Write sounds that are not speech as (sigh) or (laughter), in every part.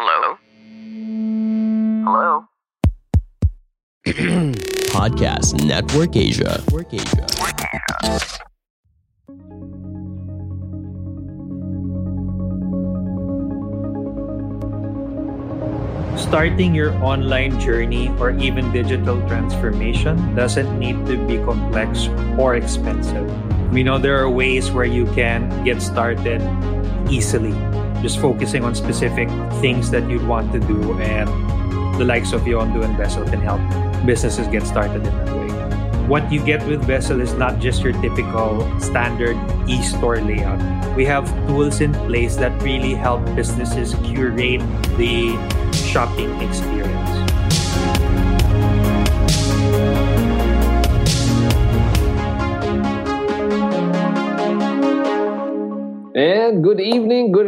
Hello? Hello? (clears throat) Podcast Network Asia. Network Asia. Starting your online journey or even digital transformation doesn't need to be complex or expensive. We know there are ways where you can get started easily, just focusing on specific things that you'd want to do, and the likes of Yondu and Vessell can help businesses get started in that way. What you get with Vessell is not just your typical standard e-store layout. We have tools in place that really help businesses curate the shopping experience.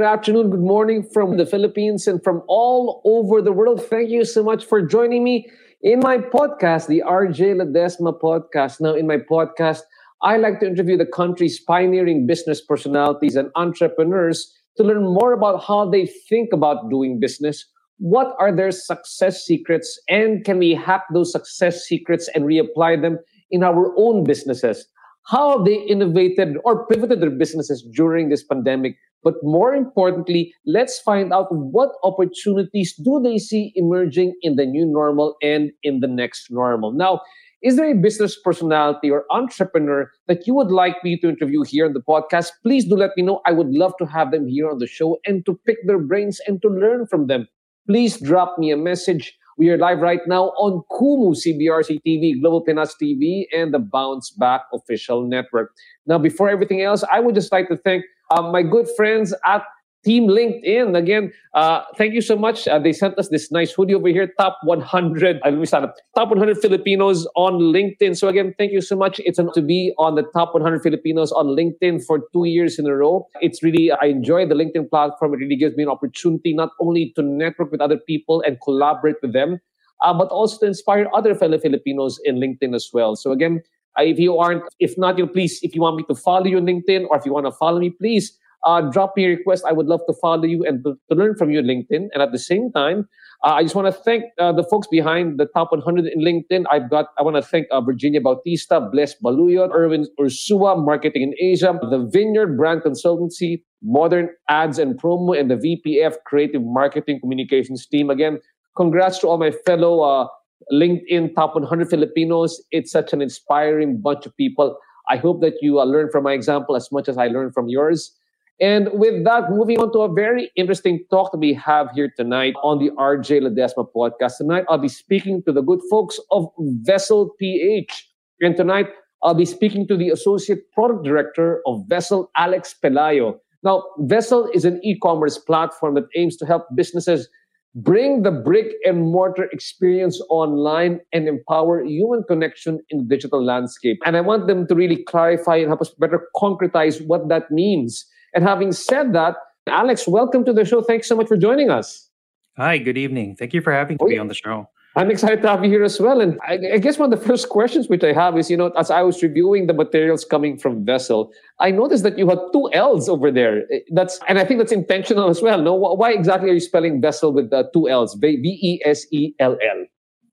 Good afternoon, good morning from the Philippines and from all over the world. Thank you so much for joining me in my podcast, the RJ Ledesma podcast. Now, in my podcast, I like to interview the country's pioneering business personalities and entrepreneurs to learn more about how they think about doing business. What are their success secrets? And can we hack those success secrets and reapply them in our own businesses? How they innovated or pivoted their businesses during this pandemic? But more importantly, let's find out what opportunities do they see emerging in the new normal and in the next normal. Now, is there a business personality or entrepreneur that you would like me to interview here on the podcast? Please do let me know. I would love to have them here on the show and to pick their brains and to learn from them. Please drop me a message. We are live right now on Kumu CBRC TV, Global Pinas TV, and the Bounce Back official network. Now, before everything else, I would just like to thank uh, my good friends at Team LinkedIn. Again, uh, thank you so much. Uh, they sent us this nice hoodie over here, top 100, uh, let me start up, top 100 Filipinos on LinkedIn. So again, thank you so much. It's an to be on the top 100 Filipinos on LinkedIn for two years in a row. It's really, I enjoy the LinkedIn platform. It really gives me an opportunity not only to network with other people and collaborate with them, uh, but also to inspire other fellow Filipinos in LinkedIn as well. So again, if you aren't, if not, you please, if you want me to follow you on LinkedIn or if you want to follow me, please uh, drop me a request. I would love to follow you and to, learn from you on LinkedIn. And at the same time, uh, I just want to thank uh, the folks behind the top 100 in LinkedIn. I've got, I want to thank uh, Virginia Bautista, Bless Baluyot, Erwin Ursua, Marketing in Asia, the Vineyard Brand Consultancy, Modern Ads and Promo, and the VPF Creative Marketing Communications team. Again, congrats to all my fellow uh, LinkedIn top 100 Filipinos. It's such an inspiring bunch of people. I hope that you uh, learn from my example as much as I learned from yours. And with that, moving on to a very interesting talk that we have here tonight on the RJ Ledesma podcast. Tonight, I'll be speaking to the good folks of Vessell PH. And tonight, I'll be speaking to the Associate Product Director of Vessell, Alex Pelayo. Now, Vessell is an e-commerce platform that aims to help businesses bring the brick and mortar experience online and empower human connection in the digital landscape. And I want them to really clarify and help us better concretize what that means. And having said that, Alex, welcome to the show. Thanks so much for joining us. Hi, good evening. Thank you for having Oh, me yeah. on the show. I'm excited to have you here as well. And I, I guess one of the first questions which I have is, you know, as I was reviewing the materials coming from Vessell, I noticed that you had two L's over there. Eh, That's and I think that's intentional as well. No, why exactly are you spelling Vessell with uh, two L's? V E S E L L.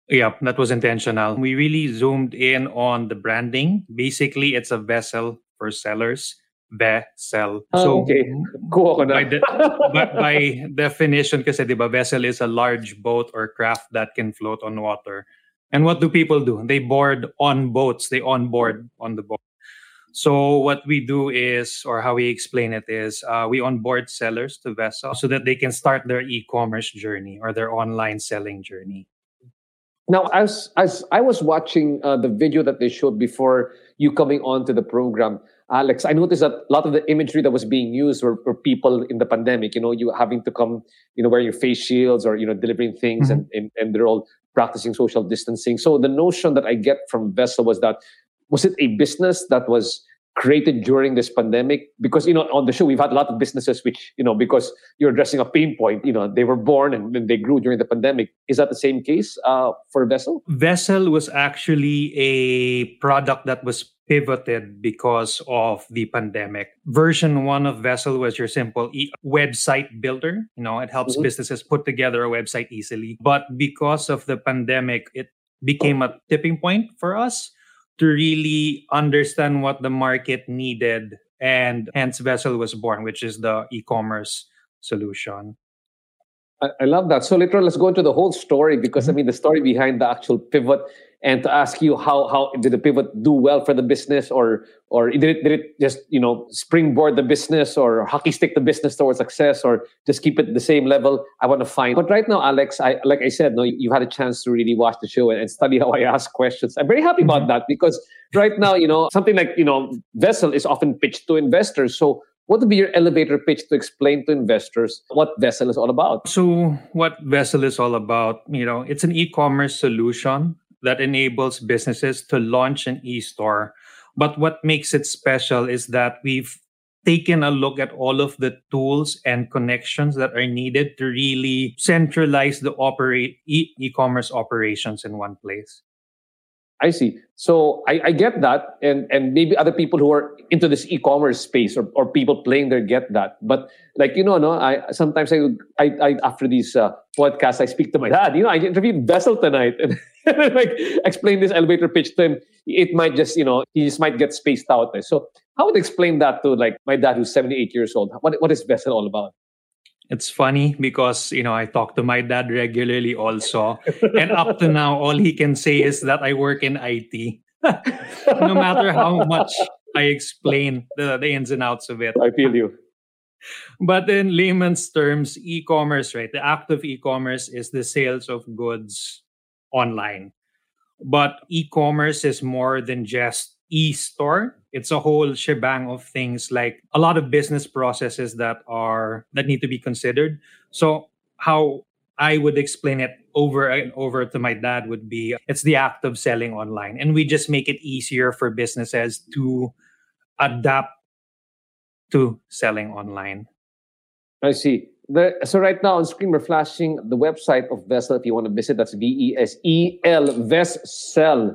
Yeah, that was intentional. We really zoomed in on the branding. Basically, it's a vessel for sellers. Vessell. Oh, okay. Kuha ko na. by, de- but by definition, kasi di ba, vessel is a large boat or craft that can float on water. And what do people do? They board on boats. They onboard on the boat. So what we do is, or how we explain it is, uh, we onboard sellers to Vessell so that they can start their e-commerce journey or their online selling journey. Now, as as I was watching uh, the video that they showed before you coming on to the program, Alex, I noticed that a lot of the imagery that was being used were, were people in the pandemic. You know, you having to come, you know, wearing your face shields or you know delivering things, mm-hmm. and, and and they're all practicing social distancing. So the notion that I get from Vessell was that was it a business that was created during this pandemic because you know on the show we've had a lot of businesses which you know because you're addressing a pain point you know they were born and, and they grew during the pandemic is that the same case uh, for Vessell Vessell was actually a product that was pivoted because of the pandemic. Version one of Vessell was your simple e- website builder. You know it helps mm-hmm. businesses put together a website easily. But because of the pandemic it became a tipping point for us to really understand what the market needed and hence Vessell was born which is the e-commerce solution. I, I love that. So later let's go into the whole story because mm-hmm. i mean the story behind the actual pivot and to ask you how how did the pivot do well for the business or or did it, did it just you know springboard the business or hockey stick the business towards success or just keep it the same level i want to find but right now alex i like i said no you've had a chance to really watch the show and, and study how i (laughs) ask questions i'm very happy about mm-hmm. that because right now you know something like you know Vessell is often pitched to investors so what would be your elevator pitch to explain to investors what Vessell is all about? So, what Vessell is all about, you know, it's an e-commerce solution that enables businesses to launch an e-store. But what makes it special is that we've taken a look at all of the tools and connections that are needed to really centralize the operate e- e-commerce operations in one place. I see. So I, I, get that, and and maybe other people who are into this e-commerce space or, or people playing there get that. But like you know, no, I sometimes I I, I after these uh, podcasts I speak to my dad. You know, I interviewed Vessell tonight, and, (laughs) and like explain this elevator pitch to him. It might just you know he just might get spaced out. So how would explain that to like my dad who's seventy eight years old? What what is Vessell all about? It's funny because you know I talk to my dad regularly also, and up to now, all he can say is that I work in IT. (laughs) no matter how much I explain the, the ins and outs of it. I feel you. But in layman's terms, e-commerce, right? The act of e-commerce is the sales of goods online. But e-commerce is more than just e-store. It's a whole shebang of things like a lot of business processes that are that need to be considered. So how i would explain it over and over to my dad would be it's the act of selling online. And we just make it easier for businesses to adapt to selling online. I see. The, so right now on screen we're flashing the website of Vessell if you want to visit. That's V-E-S-E-L, vessel.ph.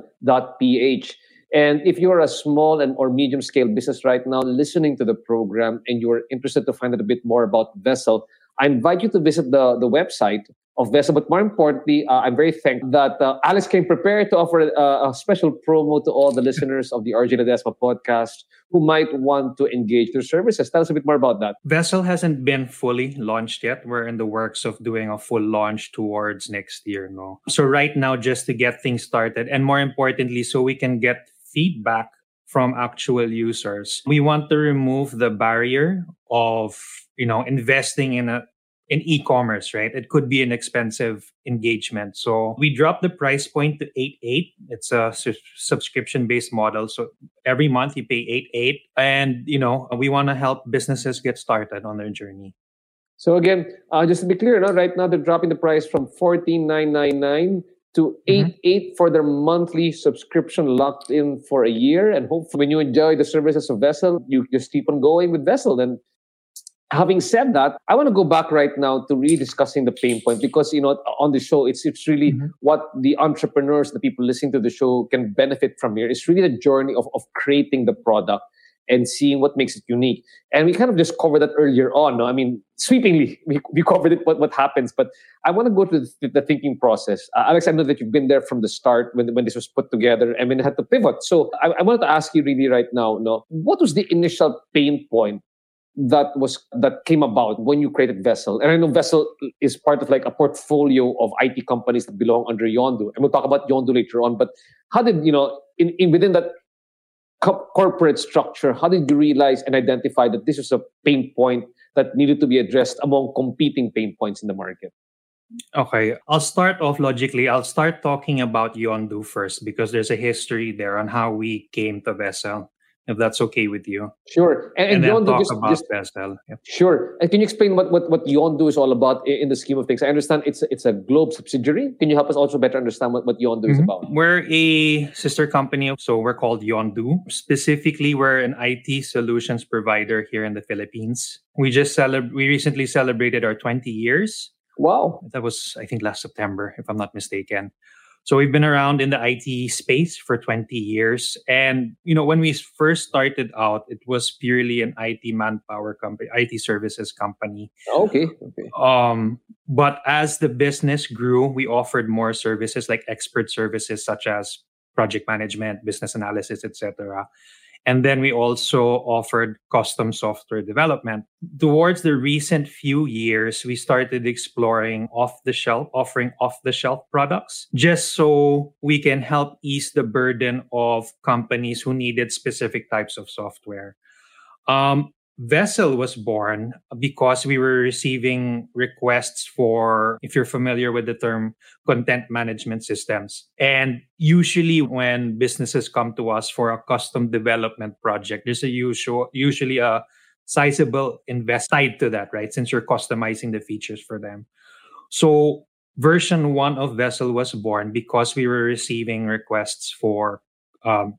And if you're a small and or medium scale business right now listening to the program and you're interested to find out a bit more about Vessell, I invite you to visit the, the website of Vessell. But more importantly, uh, I'm very thankful that uh, Alex came prepared to offer a, a, special promo to all the (laughs) listeners of the RJ Ledesma podcast who might want to engage their services. Tell us a bit more about that. Vessell hasn't been fully launched yet. We're in the works of doing a full launch towards next year. No, so right now, just to get things started, and more importantly, so we can get feedback from actual users. We want to remove the barrier of, you know, investing in a in e-commerce, right? It could be an expensive engagement. So we dropped the price point to 88. It's a su- subscription-based model. So every month you pay 88 and, you know, we want to help businesses get started on their journey. So again, uh, just to be clear, right now they're dropping the price from 14999 to mm-hmm. 8 8 for their monthly subscription locked in for a year and hopefully when you enjoy the services of Vessell you just keep on going with Vessell and having said that i want to go back right now to really discussing the pain point because you know on the show it's it's really mm-hmm. what the entrepreneurs the people listening to the show can benefit from here it's really the journey of, of creating the product and seeing what makes it unique. And we kind of just covered that earlier on. No? I mean, sweepingly, (laughs) we, we covered it, what, what happens. But I want to go to the, the thinking process. Uh, Alex, I know that you've been there from the start when, when this was put together and when it had to pivot. So I, I wanted to ask you really right now, no, what was the initial pain point that was that came about when you created Vessell. And I know Vessell is part of like a portfolio of IT companies that belong under Yondu. And we'll talk about Yondu later on. But how did you know in, in within that co- corporate structure, how did you realize and identify that this was a pain point that needed to be addressed among competing pain points in the market? Okay, I'll start off logically. I'll start talking about Yondu first because there's a history there on how we came to Vessell. If that's okay with you. Sure. And, and, and then talk just, about just. Yeah. Sure. And can you explain what, what, what Yondu is all about in the scheme of things? I understand it's it's a Globe subsidiary. Can you help us also better understand what, what Yondu mm-hmm. is about? We're a sister company, so we're called Yondu. Specifically, we're an IT solutions provider here in the Philippines. We just celeb- we recently celebrated our 20 years. Wow. That was, I think, last September, if I'm not mistaken. So we've been around in the IT space for 20 years. And, you know, when we first started out, it was purely an IT manpower company, IT services company. Okay. Okay. Um, but as the business grew, we offered more services like expert services such as project management, business analysis, etc. And then we also offered custom software development. Towards the recent few years, we started exploring off the shelf, offering off the shelf products, just so we can help ease the burden of companies who needed specific types of software. Um, Vessell was born because we were receiving requests for, if you're familiar with the term, content management systems. And usually when businesses come to us for a custom development project, there's a usual, usually a sizable invest tied to that, right? Since you're customizing the features for them. So version one of Vessell was born because we were receiving requests for um,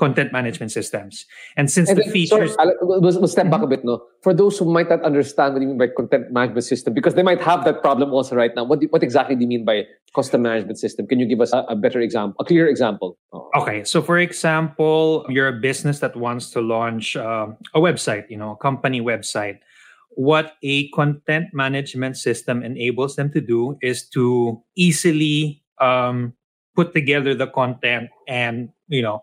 content management systems. And since and the features... Sorry, we'll, we'll step back a bit, no? For those who might not understand what you mean by content management system, because they might have that problem also right now. What, do, what exactly do you mean by custom management system? Can you give us a, a better example, a clear example? Oh. Okay, so for example, you're a business that wants to launch uh, a website, you know, a company website. What a content management system enables them to do is to easily um, put together the content and, you know,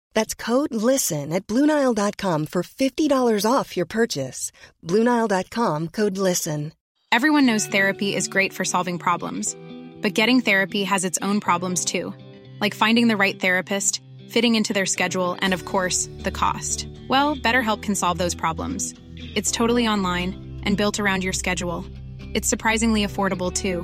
That's code LISTEN at Bluenile.com for $50 off your purchase. Bluenile.com code LISTEN. Everyone knows therapy is great for solving problems, but getting therapy has its own problems too, like finding the right therapist, fitting into their schedule, and of course, the cost. Well, BetterHelp can solve those problems. It's totally online and built around your schedule. It's surprisingly affordable too.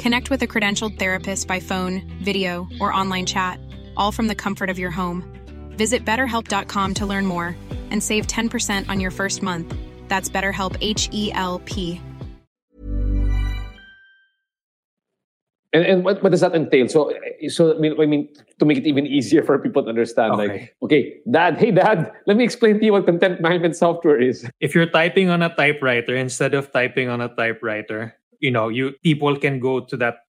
Connect with a credentialed therapist by phone, video, or online chat, all from the comfort of your home. Visit betterhelp.com to learn more and save 10% on your first month. That's BetterHelp H E L P. And, and what, what does that entail? So, so I mean, I mean, to make it even easier for people to understand, okay. like, okay, Dad, hey, Dad, let me explain to you what content management software is. If you're typing on a typewriter instead of typing on a typewriter, you know, you people can go to that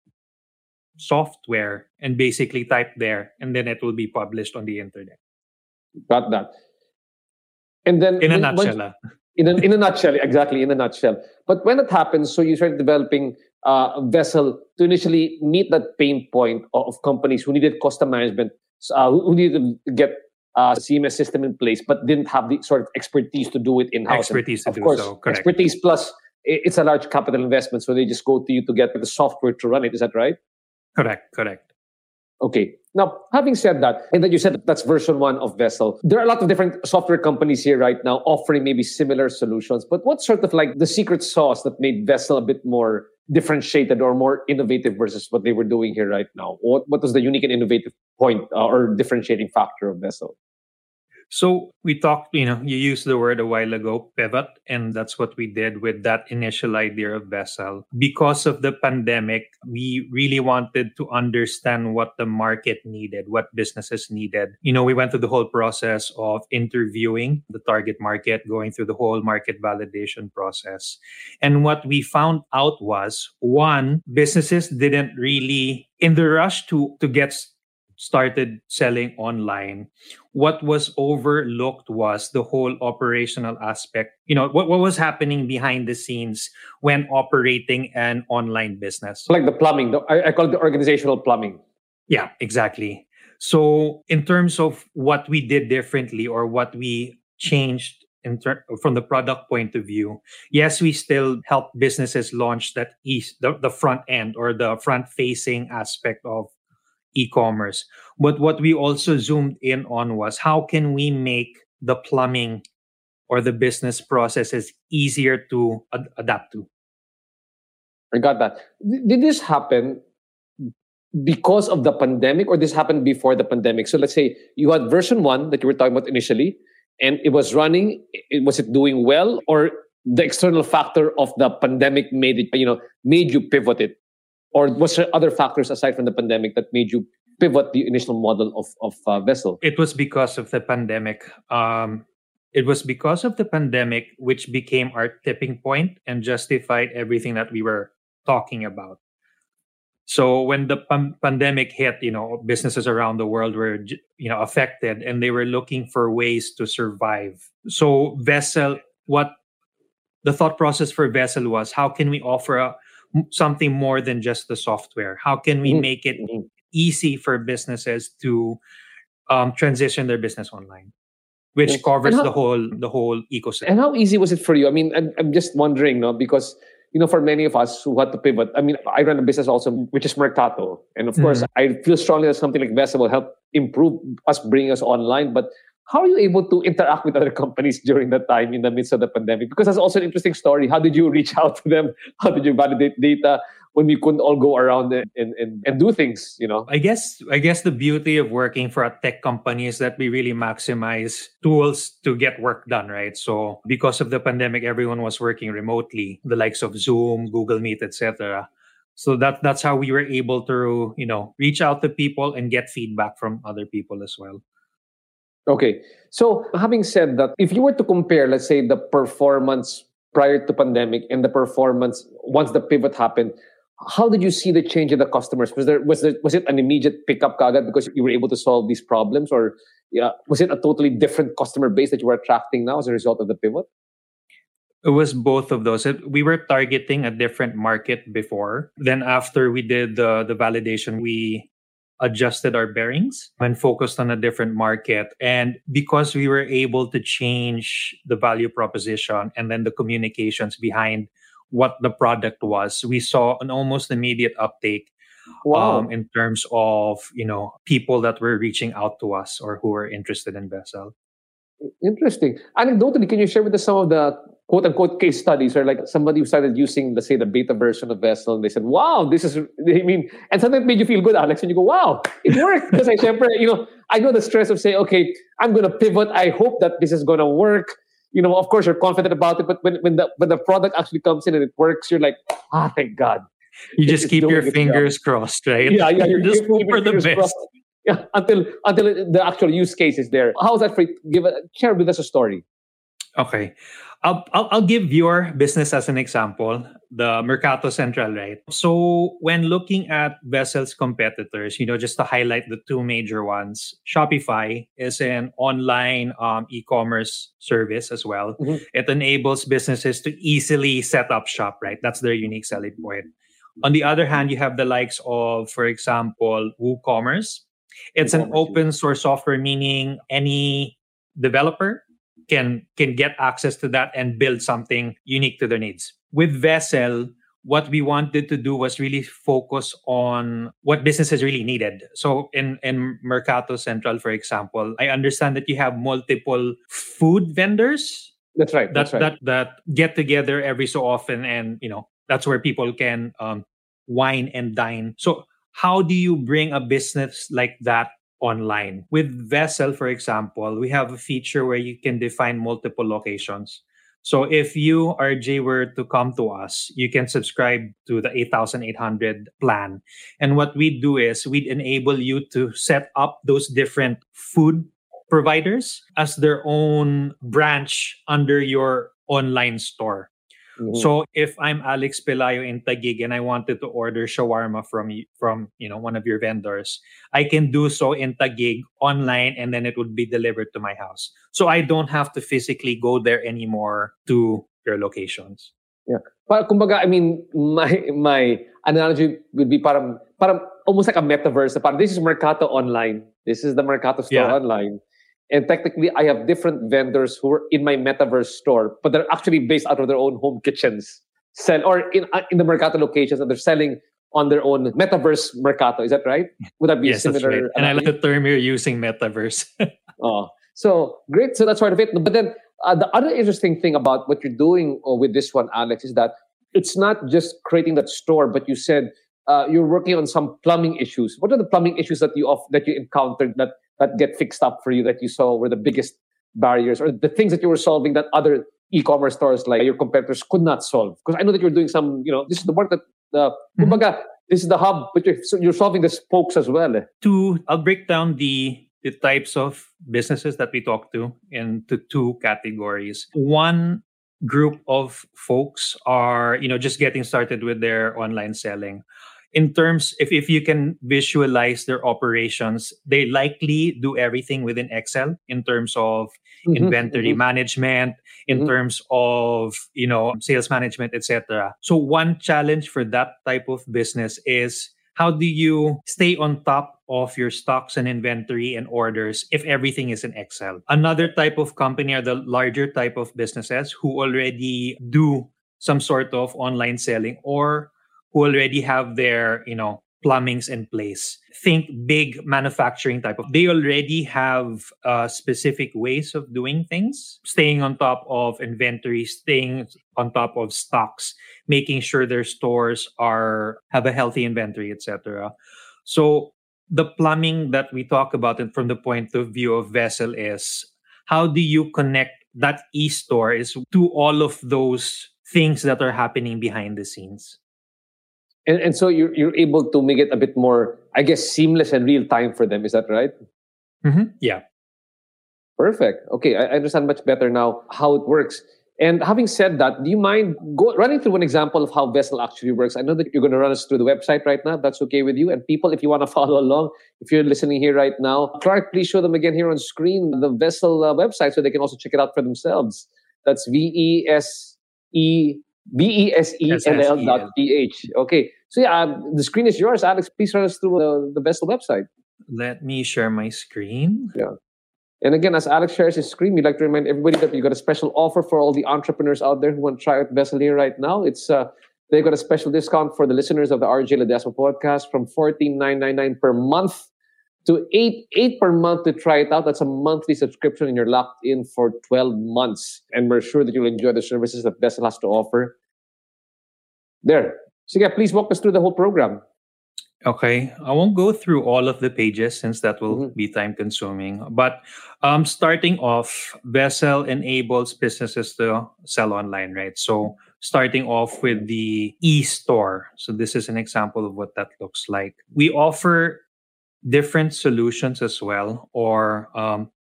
software and basically type there, and then it will be published on the internet. Got that. And then in a nutshell. Once, in a, in a nutshell, exactly in a nutshell. But when it happens, so you start developing uh, a vessel to initially meet that pain point of companies who needed custom management, uh, who needed to get a CMS system in place, but didn't have the sort of expertise to do it in house. Expertise and to of course, so, correct. expertise plus it's a large capital investment, so they just go to you to get the software to run it. Is that right? Correct. Correct. Okay. Now, having said that, and that you said that's version one of Vessell, there are a lot of different software companies here right now offering maybe similar solutions. But what's sort of like the secret sauce that made Vessell a bit more differentiated or more innovative versus what they were doing here right now? What, what was the unique and innovative point uh, or differentiating factor of Vessell? So we talked, you know, you used the word a while ago, pivot, and that's what we did with that initial idea of Vessell. Because of the pandemic, we really wanted to understand what the market needed, what businesses needed. You know, we went through the whole process of interviewing the target market, going through the whole market validation process. And what we found out was one, businesses didn't really in the rush to to get started selling online, what was overlooked was the whole operational aspect. You know, what, what was happening behind the scenes when operating an online business. Like the plumbing, the, I, I call it the organizational plumbing. Yeah, exactly. So, in terms of what we did differently or what we changed in ter- from the product point of view. Yes, we still help businesses launch that east the, the front end or the front facing aspect of e-commerce. But what we also zoomed in on was how can we make the plumbing or the business processes easier to ad- adapt to. I got that. Did this happen because of the pandemic or this happened before the pandemic? So let's say you had version one that you were talking about initially and it was running. It, was it doing well or the external factor of the pandemic made it, you know, made you pivot it? Or was there other factors aside from the pandemic that made you pivot the initial model of, of uh, Vessell? It was because of the pandemic. Um, it was because of the pandemic which became our tipping point and justified everything that we were talking about. So when the p- pandemic hit, you know, businesses around the world were, you know, affected and they were looking for ways to survive. So Vessell, what the thought process for Vessell was, how can we offer a, something more than just the software? How can we mm-hmm. make it mm-hmm. easy for businesses to um, transition their business online? Which covers how, the whole the whole ecosystem. And how easy was it for you? I mean, I'm, I'm just wondering, no, because you know, for many of us who had to pivot, I mean, I run a business also, which is Mercato. And of mm-hmm. course, I feel strongly that something like Vessell will help improve us, bring us online. But how are you able to interact with other companies during that time in the midst of the pandemic? Because that's also an interesting story. How did you reach out to them? (laughs) How did you validate data? when we couldn't all go around and, and, and do things you know i guess i guess the beauty of working for a tech company is that we really maximize tools to get work done right so because of the pandemic everyone was working remotely the likes of zoom google meet etc so that that's how we were able to you know reach out to people and get feedback from other people as well okay so having said that if you were to compare let's say the performance prior to pandemic and the performance once the pivot happened how did you see the change in the customers? Was there was there was it an immediate pickup kagad because you were able to solve these problems, or yeah, was it a totally different customer base that you were attracting now as a result of the pivot? It was both of those. We were targeting a different market before. Then after we did the the validation, we adjusted our bearings and focused on a different market. And because we were able to change the value proposition and then the communications behind what the product was, we saw an almost immediate uptake wow. um, in terms of you know people that were reaching out to us or who were interested in Vessell. Interesting. Anecdotally, can you share with us some of the quote unquote case studies or like somebody who started using, let's say, the beta version of Vessell and they said, wow, this is, I mean, and something made you feel good, Alex, and you go, wow, it worked. because I, you know, I know the stress of saying, okay, I'm going to pivot. I hope that this is going to work you know, of course, you're confident about it, but when, when the when the product actually comes in and it works, you're like, ah, thank God. You just keep your fingers crossed, right? Yeah, yeah. You're (laughs) just hope for the best. Crossed. Yeah, until until the actual use case is there. How's that for? Give a, share with us a story. Okay. I'll, I'll, I'll give your business as an example, the Mercato Centrale, right? So when looking at Vessell's competitors, you know, just to highlight the two major ones, Shopify is an online um, e-commerce service as well. Mm-hmm. It enables businesses to easily set up shop, right? That's their unique selling point. On the other hand, you have the likes of, for example, WooCommerce. It's WooCommerce, an open source software, meaning any developer can can get access to that and build something unique to their needs. With Vessell, what we wanted to do was really focus on what businesses really needed. So in, in Mercato Centrale, for example, I understand that you have multiple food vendors. That's right. That's that, right. That that get together every so often and you know that's where people can um, wine and dine. So how do you bring a business like that online. With Vessell, for example, we have a feature where you can define multiple locations. So if you, RJ, were to come to us, you can subscribe to the 8800 plan. And what we do is we enable you to set up those different food providers as their own branch under your online store. Mm-hmm. So if I'm Alex Pelayo in Taguig and I wanted to order shawarma from from you know one of your vendors, I can do so in Taguig online and then it would be delivered to my house. So I don't have to physically go there anymore to your locations. Yeah. But kumbaga, I mean, my my analogy would be parang parang almost like a metaverse. Parang this is Mercato online. This is the Mercato store yeah. online. And technically I have different vendors who are in my metaverse store, but they're actually based out of their own home kitchens, sell or in uh, in the Mercato locations, and they're selling on their own metaverse Mercato. Is that right? Would that be yes, similar? That's right. And I like the term you're using, metaverse. (laughs) oh, so great. So that's part of it. But then uh, the other interesting thing about what you're doing uh, with this one, Alex, is that it's not just creating that store, but you said uh, you're working on some plumbing issues. What are the plumbing issues that you off, that you encountered that that get fixed up for you that you saw were the biggest barriers or the things that you were solving that other e-commerce stores like your competitors could not solve? Because I know that you're doing some, you know, this is the work that the mm-hmm. this is the hub, but you're, so you're solving the spokes as well. To I'll break down the the types of businesses that we talk to into two categories. One group of folks are, you know, just getting started with their online selling in terms if, if you can visualize their operations they likely do everything within excel in terms of mm-hmm, inventory mm-hmm. management in mm-hmm. terms of you know sales management etc so one challenge for that type of business is how do you stay on top of your stocks and inventory and orders if everything is in excel another type of company are the larger type of businesses who already do some sort of online selling or who already have their, you know, plumbings in place. Think big manufacturing type of. They already have uh, specific ways of doing things, staying on top of inventory, staying on top of stocks, making sure their stores are have a healthy inventory, etc. So the plumbing that we talk about it from the point of view of Vessell is how do you connect that e-store is to all of those things that are happening behind the scenes and, and so you're, you're able to make it a bit more i guess seamless and real time for them. Is that right? Mm-hmm. yeah. Perfect. Okay I, understand much better now how it works. And having said that do you mind go, running through one example of how Vessell actually works? I know that you're going to run us through the website right now that's okay with you. And people if you want to (laughs) follow along if you're listening here right now clark please show them again here on screen the Vessell uh, website so they can also check it out for themselves. That's v-e-s-e B-E-S-E-L-L dot P-H. Okay. So yeah, um, the screen is yours. Alex, please run us through the, the Vessell website. Let me share my screen. Yeah. And again, as Alex shares his screen, we'd like to remind everybody that you got a special offer for all the entrepreneurs out there who want to try out Vessell here right now. It's uh, they've got a special discount for the listeners of the RJ Ledesma podcast from fourteen nine nine nine per month to eight eight per month to try it out. That's a monthly subscription, and you're locked in for twelve months. And we're sure that you'll enjoy the services that Vessell has to offer. There. So yeah, please walk us through the whole program. Okay, I won't go through all of the pages since that will mm-hmm. be time consuming. But um, starting off, Vessell enables businesses to sell online, right? So starting off with the e-store. So this is an example of what that looks like. We offer different solutions as well or um,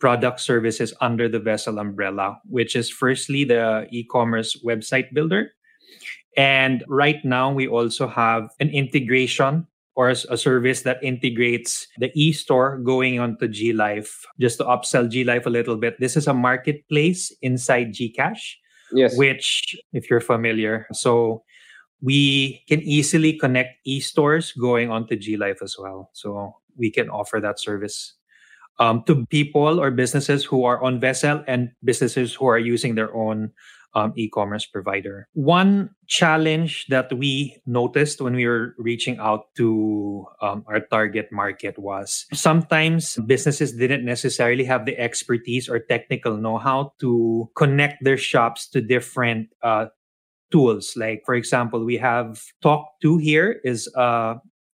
product services under the Vessell umbrella which is firstly the e-commerce website builder and right now we also have an integration or a service that integrates the e-store going onto G-Life. Just to upsell G-Life a little bit, this is a marketplace inside Gcash. Yes. Which, if you're familiar, so we can easily connect e-stores going onto G-Life as well. So we can offer that service um, to people or businesses who are on Vessell and businesses who are using their own um, e-commerce provider. One challenge that we noticed when we were reaching out to um, our target market was sometimes businesses didn't necessarily have the expertise or technical know-how to connect their shops to different uh, tools. Like, for example, we have Talk2 here is a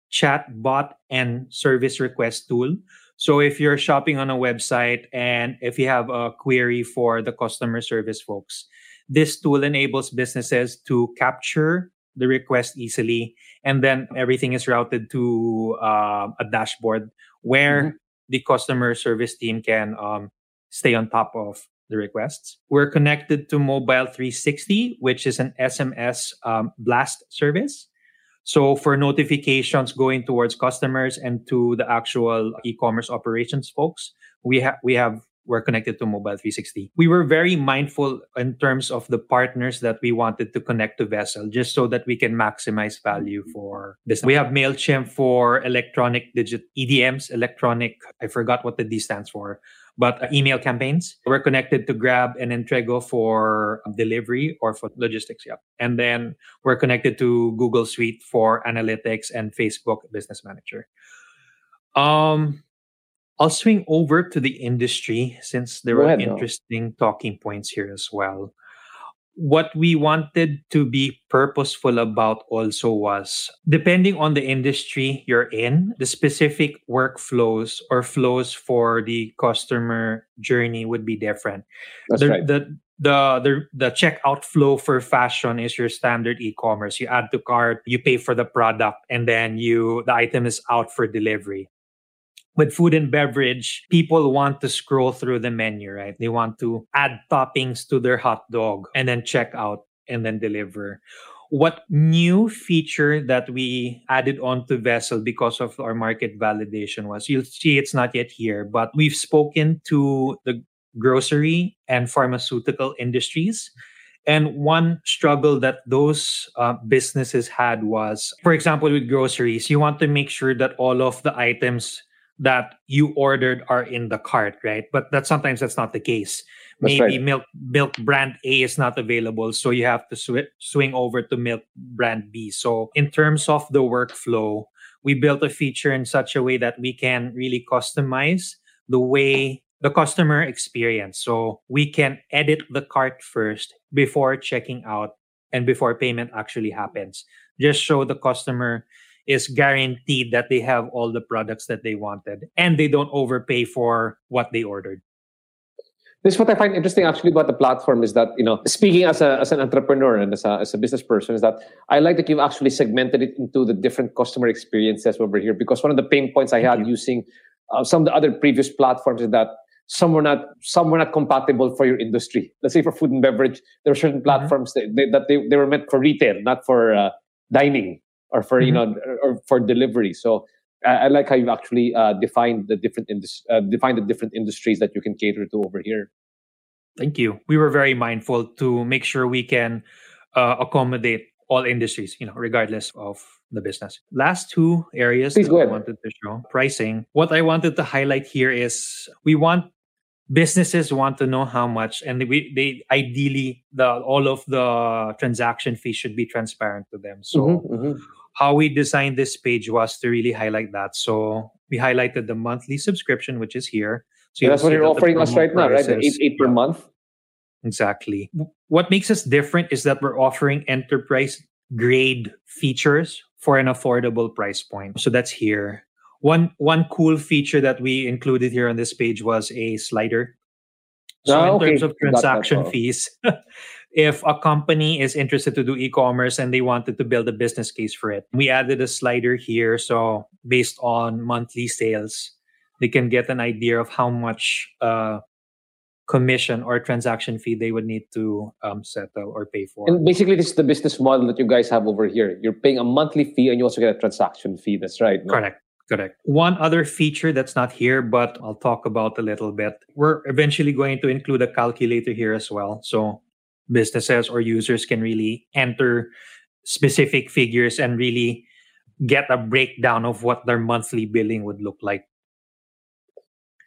chat bot and service request tool. So if you're shopping on a website and if you have a query for the customer service folks, this tool enables businesses to capture the request easily, and then everything is routed to uh, a dashboard where mm-hmm. the customer service team can um, stay on top of the requests. We're connected to Mobile 360, which is an SMS um, blast service. So for notifications going towards customers and to the actual e-commerce operations folks, we have we have we're connected to Mobile 360. We were very mindful in terms of the partners that we wanted to connect to Vessell, just so that we can maximize value for this. We have MailChimp for electronic digit EDMs, electronic, I forgot what the D stands for, but uh, email campaigns. We're connected to Grab and Entrego for delivery or for logistics. Yeah. And then we're connected to Google Suite for analytics and Facebook Business Manager. Um, I'll swing over to the industry since there Go were ahead, interesting talking points here as well. What we wanted to be purposeful about also was depending on the industry you're in, the specific workflows or flows for the customer journey would be different. That's the, right. the the the the checkout flow for fashion is your standard e-commerce. You add to cart, you pay for the product, and then you the item is out for delivery. With food and beverage, people want to scroll through the menu, right? They want to add toppings to their hot dog and then check out and then deliver. What new feature that we added onto Vessell because of our market validation was you'll see it's not yet here, but we've spoken to the grocery and pharmaceutical industries. And one struggle that those uh, businesses had was, for example, with groceries, you want to make sure that all of the items that you ordered are in the cart, right? But that sometimes that's not the case. That's Maybe right. milk milk brand A is not available, so you have to swi- swing over to milk brand B. So in terms of the workflow, we built a feature in such a way that we can really customize the way the customer experience. So we can edit the cart first before checking out and before payment actually happens. Just show the customer is guaranteed that they have all the products that they wanted and they don't overpay for what they ordered. This is what I find interesting actually about the platform is that, you know, speaking as, a, as an entrepreneur and as a, as a business person, is that I like that you've actually segmented it into the different customer experiences over here. Because one of the pain points I had you. using uh, some of the other previous platforms is that some were not some were not compatible for your industry. Let's say for food and beverage, there were certain platforms that, they, that they, they were meant for retail, not for uh, dining or for you know or for delivery. So I, I like how you've actually uh, defined the different indus- uh, defined the different industries that you can cater to over here. Thank you. We were very mindful to make sure we can uh, accommodate all industries, you know, regardless of the business. Last two areas Please that I wanted to show pricing. What I wanted to highlight here is we want businesses want to know how much and we they ideally the all of the transaction fees should be transparent to them so Mhm, mhm. How we designed this page was to really highlight that so we highlighted the monthly subscription which is here so Yeah, that's what you're offering us right now, right? The eight eight per yeah. month. Exactly. What makes us different is that we're offering enterprise grade features for an affordable price point. So that's here. One one cool feature that we included here on this page was a slider. So Ah, in okay. terms of transaction Oh. fees, (laughs) if a company is interested to do e-commerce and they wanted to build a business case for it, we added a slider here. So based on monthly sales, they can get an idea of how much uh, commission or transaction fee they would need to um, settle or pay for. And basically, this is the business model that you guys have over here. You're paying a monthly fee and you also get a transaction fee. That's right. no? Correct. Correct. One other feature that's not here, but I'll talk about a little bit. We're eventually going to include a calculator here as well. So businesses or users can really enter specific figures and really get a breakdown of what their monthly billing would look like.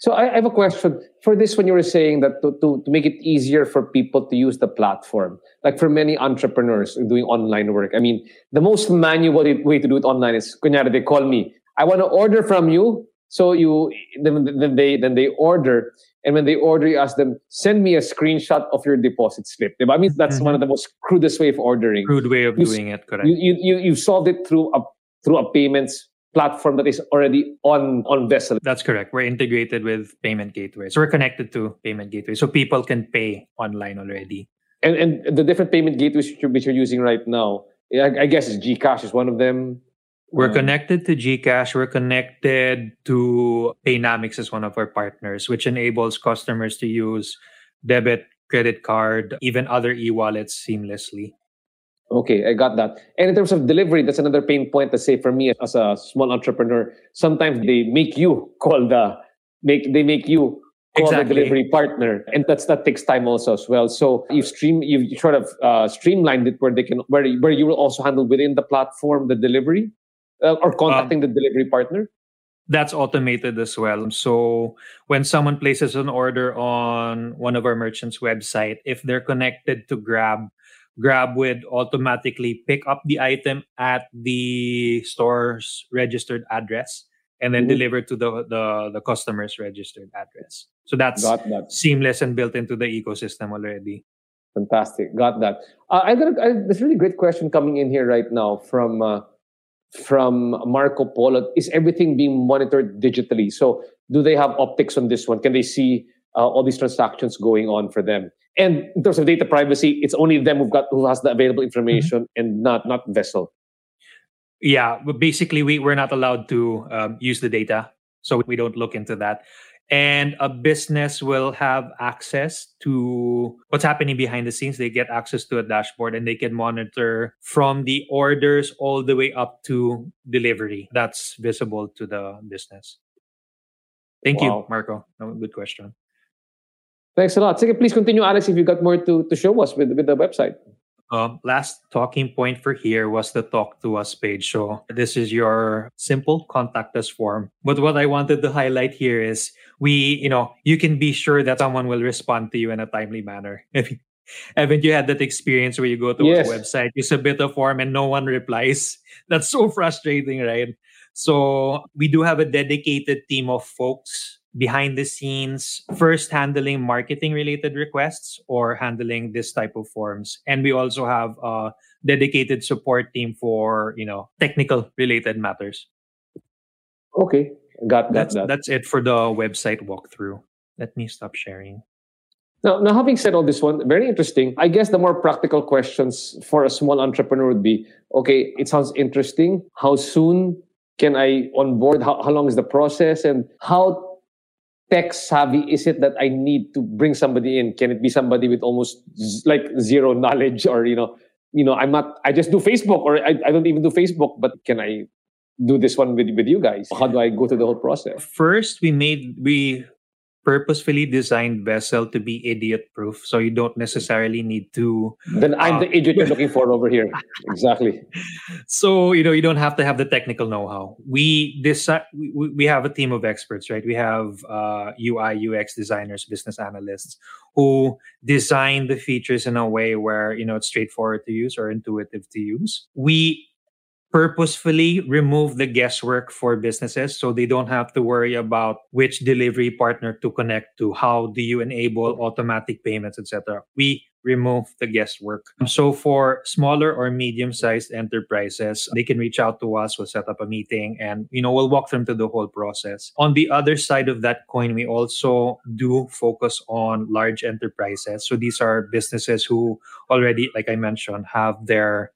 So I, have a question for this. When you were saying that to, to, to make it easier for people to use the platform, like for many entrepreneurs doing online work, I mean, the most manual way to do it online is, kunyari, they call me, I want to order from you. So you then, then they then they order, and when they order, you ask them send me a screenshot of your deposit slip. I mean, that's one of the mm-hmm. most crudest way of ordering. Crude way of You doing it, correct? You you you solved it through a through a payments platform that is already on on Vessell. That's correct. We're integrated with payment gateways So we're connected to payment gateways So people can pay online already. and and the different payment gateways which you're, which you're using right now, I, I guess Gcash is one of them. We're Um, connected to Gcash. We're connected to Paynamics as one of our partners, which enables customers to use debit, credit card, even other e-wallets seamlessly. Okay, I got that. And in terms of delivery, that's another pain point. Let's say for me as a small entrepreneur, sometimes they make you call the make they make you call Exactly. the delivery partner, and that's that takes time also as well. So you stream, you sort of uh, streamlined it where they can, where where you will also handle within the platform the delivery, uh, or contacting the delivery partner. That's automated as well. So when someone places an order on one of our merchants' website, if they're connected to Grab, Grab would automatically pick up the item at the store's registered address and then Mhm. deliver to the, the the customer's registered address. So that's that. seamless and built into the ecosystem already. Fantastic. Got that. Uh, I got a, I, this really great question coming in here right now from uh, from Marco Polo. Is everything being monitored digitally? So do they have optics on this one? Can they see uh, all these transactions going on for them? And in terms of data privacy, it's only them who've got who has the available information and not not Vessell. Yeah, but basically we we're not allowed to um, use the data, so we don't look into that. And a business will have access to what's happening behind the scenes. They get access to a dashboard and they can monitor from the orders all the way up to delivery. That's visible to the business. Thank Wow. you, Marco. Good question. Thanks a lot. Sige, please continue, Alex, if you got more to, to show us with, with the website. Um, last talking point for here was the talk to us page. So this is your simple contact us form. But what I wanted to highlight here is we, you know, you can be sure that someone will respond to you in a timely manner. (laughs) Haven't you had that experience where you go to Yes. a website, you submit a form and no one replies? (laughs) That's so frustrating, right? So we do have a dedicated team of folks behind the scenes, first handling marketing related requests or handling this type of forms. And we also have a dedicated support team for, you know, technical related matters. Okay. Got that. That's that. that's it for the website walkthrough. Let me stop sharing. Now, now, having said all this one, very interesting. I guess the more practical questions for a small entrepreneur would be, okay, it sounds interesting. How soon can I onboard? How, how long is the process? And how tech savvy is it that I need to bring somebody in? Can it be somebody with almost z- like zero knowledge or, you know, you know, I'm not, I just do Facebook or I, I don't even do Facebook, but can I do this one with, with you guys? How do I go through the whole process? First, we made we purposefully designed Vessell to be idiot proof, so you don't necessarily need to Then I'm Uh, the idiot you're looking for over here. (laughs) Exactly. so you know you don't have to have the technical know-how we decide we, we we have a team of experts right we have uh, ui ux designers business analysts who design the features in a way where you know it's straightforward to use or intuitive to use we purposefully remove the guesswork for businesses so they don't have to worry about which delivery partner to connect to how do you enable automatic payments etc we remove the guesswork. So for smaller or medium sized enterprises they can reach out to us we'll set up a meeting and you know we'll walk them through the whole process. On the other side of that coin we also do focus on large enterprises. So these are businesses who already like i mentioned have their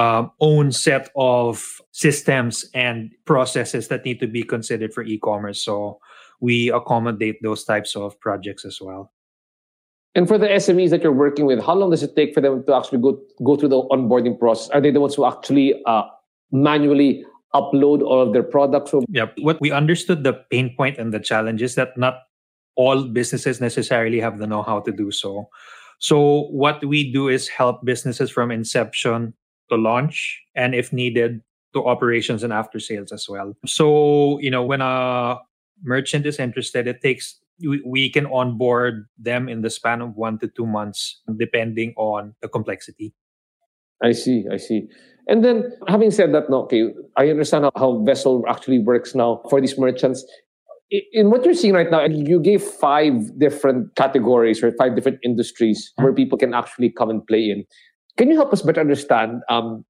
um, own set of systems and processes that need to be considered for e-commerce. So we accommodate those types of projects as well. And for the SMEs that you're working with, how long does it take for them to actually go go through the onboarding process? Are they the ones who actually uh, manually upload all of their products? So Yep. What we understood the pain point and the challenges that not all businesses necessarily have the know-how to do so. So what we do is help businesses from inception to launch and if needed to operations and after sales as well. So, you know, when a merchant is interested, it takes we, we can onboard them in the span of 1 to 2 months depending on the complexity. I see, I see. And then, having said that, no, okay, I understand how, how Vessell actually works now for these merchants. In what you're seeing right now, you gave five different categories or five different industries mm-hmm. where people can actually come and play in. Can you help us better understand um,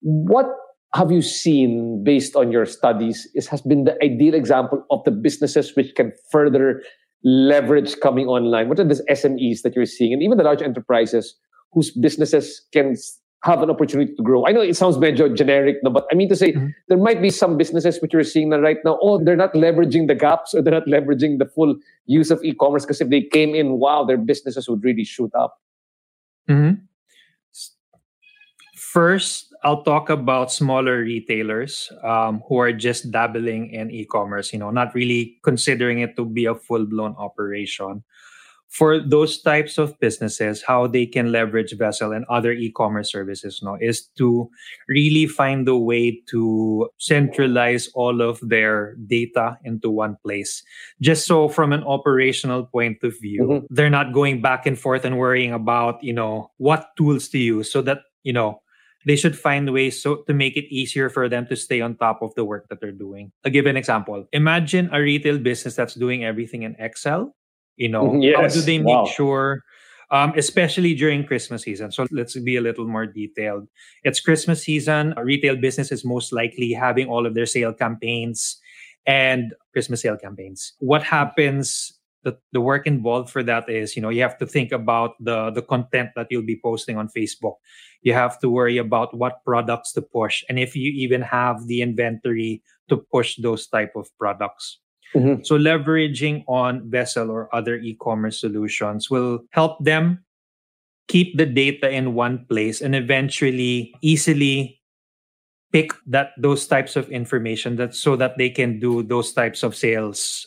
what have you seen based on your studies is has been the ideal example of the businesses which can further leverage coming online? What are the SMEs that you're seeing, and even the large enterprises whose businesses can have an opportunity to grow? I know it sounds major generic, no, but I mean to say Mhm. there might be some businesses which you're seeing that right now. Oh, they're not leveraging the gaps, or they're not leveraging the full use of e-commerce. Because if they came in, wow, their businesses would really shoot up. Mm-hmm. First, I'll talk about smaller retailers um, who are just dabbling in e-commerce. You know, not really considering it to be a full-blown operation for those types of businesses, how they can leverage Vessell and other e-commerce services no, is to really find a way to centralize all of their data into one place. Just so from an operational point of view, mm-hmm. they're not going back and forth and worrying about, you know, what tools to use so that, you know, they should find ways so to make it easier for them to stay on top of the work that they're doing. I'll give an example. Imagine a retail business that's doing everything in Excel you know, (laughs) yes. how do they make wow. sure, um, especially during Christmas season? So let's be a little more detailed. It's Christmas season. A retail business is most likely having all of their sale campaigns and Christmas sale campaigns. What happens? The, the work involved for that is, you know, you have to think about the the content that you'll be posting on Facebook. You have to worry about what products to push, and if you even have the inventory to push those type of products. Mm-hmm. So leveraging on Vessell or other e-commerce solutions will help them keep the data in one place and eventually easily pick that those types of information that so that they can do those types of sales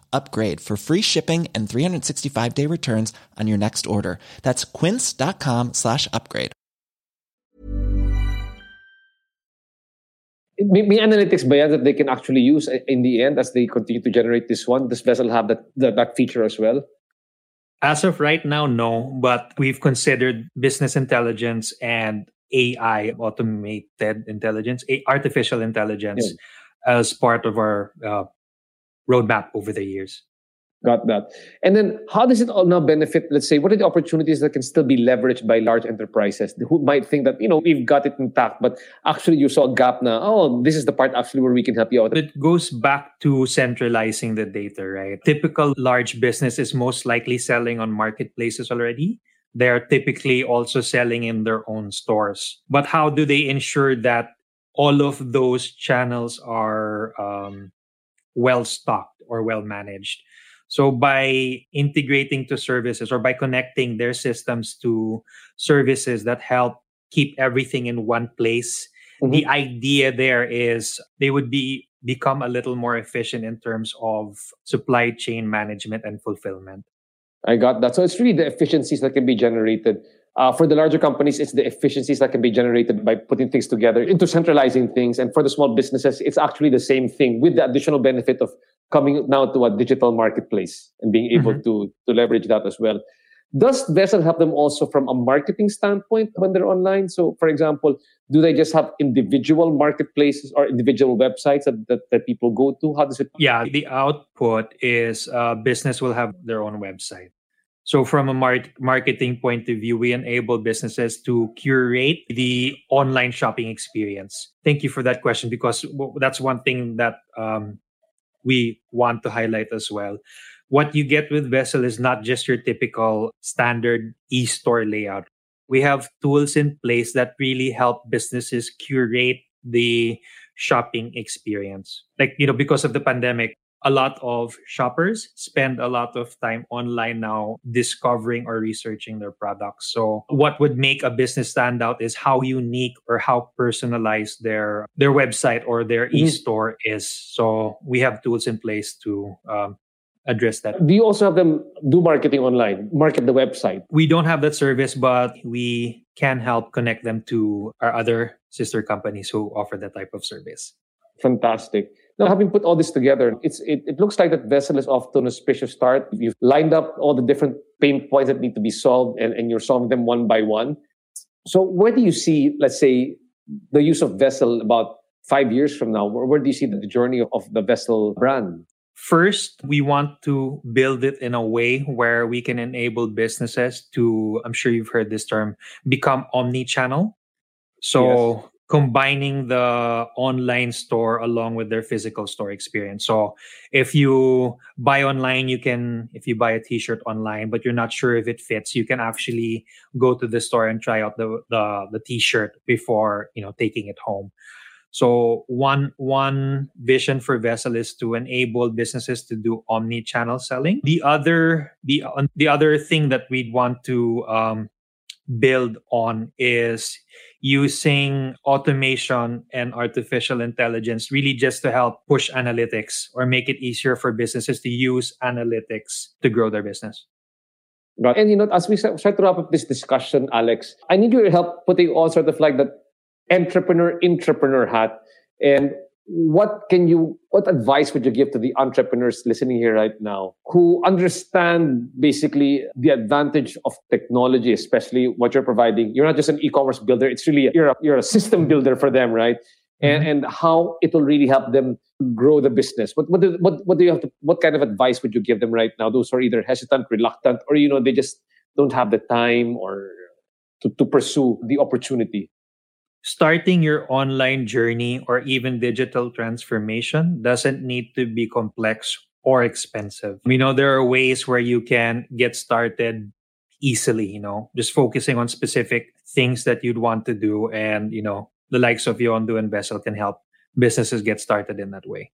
upgrade for free shipping and 365 day returns on your next order. That's quince.com slash upgrade. may, may analytics ba yan that they can actually use in the end as they continue to generate this one? Does Vessell have that, that, that feature as well? As of right now, no, but we've considered business intelligence and AI, automated intelligence, artificial intelligence, yeah. as part of our uh, roadmap over the years. Got that. And then how does it all now benefit, let's say, what are the opportunities that can still be leveraged by large enterprises who might think that, you know, we've got it intact, but actually you saw a gap now. Oh, this is the part actually where we can help you out. It goes back to centralizing the data, right? Typical large business is most likely selling on marketplaces already. They are typically also selling in their own stores. But how do they ensure that all of those channels are um, well stocked or well managed? So by integrating to services or by connecting their systems to services that help keep everything in one place, mm-hmm. the idea there is they would be become a little more efficient in terms of supply chain management and fulfillment. I got that. So it's really the efficiencies that can be generated. Uh, for the larger companies, it's the efficiencies that can be generated by putting things together into centralizing things. And for the small businesses, it's actually the same thing with the additional benefit of coming now to a digital marketplace and being able mm-hmm. to to leverage that as well. Does Vessell help them also from a marketing standpoint when they're online? So, for example, do they just have individual marketplaces or individual websites that, that, that people go to? How does it? Yeah, the output is uh, business will have their own website. So, from a mar- marketing point of view, we enable businesses to curate the online shopping experience. Thank you for that question because that's one thing that um, we want to highlight as well. What you get with Vessell is not just your typical standard e store layout. We have tools in place that really help businesses curate the shopping experience. Like, you know, because of the pandemic, a lot of shoppers spend a lot of time online now discovering or researching their products. So what would make a business stand out is how unique or how personalized their their website or their mm-hmm. e-store is. So we have tools in place to um, address that. Do you also have them do marketing online, market the website? We don't have that service, but we can help connect them to our other sister companies who offer that type of service. Fantastic. Now, having put all this together, it's it, it looks like that Vessell is off to an auspicious start. You've lined up all the different pain points that need to be solved, and, and you're solving them one by one. So, where do you see, let's say, the use of Vessell about five years from now? Where, where do you see the journey of the Vessell brand? First, we want to build it in a way where we can enable businesses to, I'm sure you've heard this term, become omni channel. So, yes combining the online store along with their physical store experience. So if you buy online, you can, if you buy a t-shirt online, but you're not sure if it fits, you can actually go to the store and try out the, the, the t-shirt before, you know, taking it home. So one one vision for Vessell is to enable businesses to do omni-channel selling. The other the the other thing that we'd want to um, build on is using automation and artificial intelligence really just to help push analytics or make it easier for businesses to use analytics to grow their business. Right. And you know, as we start to wrap up this discussion, Alex, I need your help putting all sort of like that entrepreneur entrepreneur hat and what can you what advice would you give to the entrepreneurs listening here right now who understand basically the advantage of technology especially what you're providing? You're not just an e-commerce builder. It's really a, you're a, you're a system builder for them right? And mm-hmm. and how it will really help them grow the business. What what do, what, what do you have to what kind of advice would you give them right now? Those who are either hesitant reluctant or you know they just don't have the time or to, to pursue the opportunity starting your online journey or even digital transformation doesn't need to be complex or expensive. You know, there are ways where you can get started easily, you know, just focusing on specific things that you'd want to do. And, you know, the likes of Yondu and Vessell can help businesses get started in that way.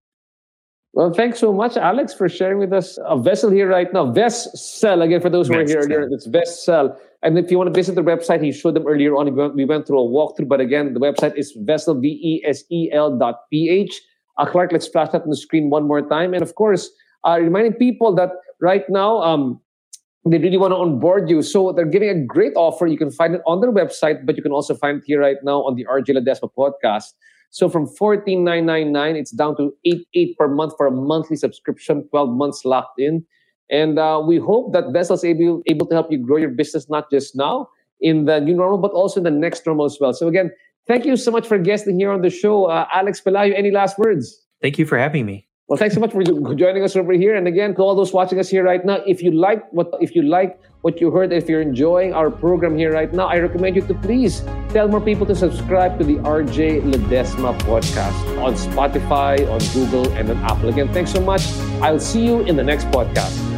Well, thanks so much, Alex, for sharing with us a vessel here right now. Vessell, again, for those who are here earlier, it's Vessell. And if you want to visit the website, he showed them earlier on. We went, we went through a walkthrough, but again, the website is vessel, V-E-S-E-L dot P-H. Uh, Clark, let's flash that on the screen one more time. And of course, uh, reminding people that right now, um, they really want to onboard you. So they're giving a great offer. You can find it on their website, but you can also find it here right now on the RJ Ledesma podcast. So from 14999 it's down to 88 per month for a monthly subscription, 12 months locked in. And uh, we hope that Vessell's able, able to help you grow your business not just now in the new normal, but also in the next normal as well. So again, thank you so much for guesting here on the show. Uh, Alex Pelayo, any last words? Thank you for having me. Well, thanks so much for joining us over here. And again, to all those watching us here right now, if you like what if you like what you heard, if you're enjoying our program here right now, I recommend you to please tell more people to subscribe to the RJ Ledesma podcast on Spotify, on Google, and on Apple. Again, thanks so much. I'll see you in the next podcast.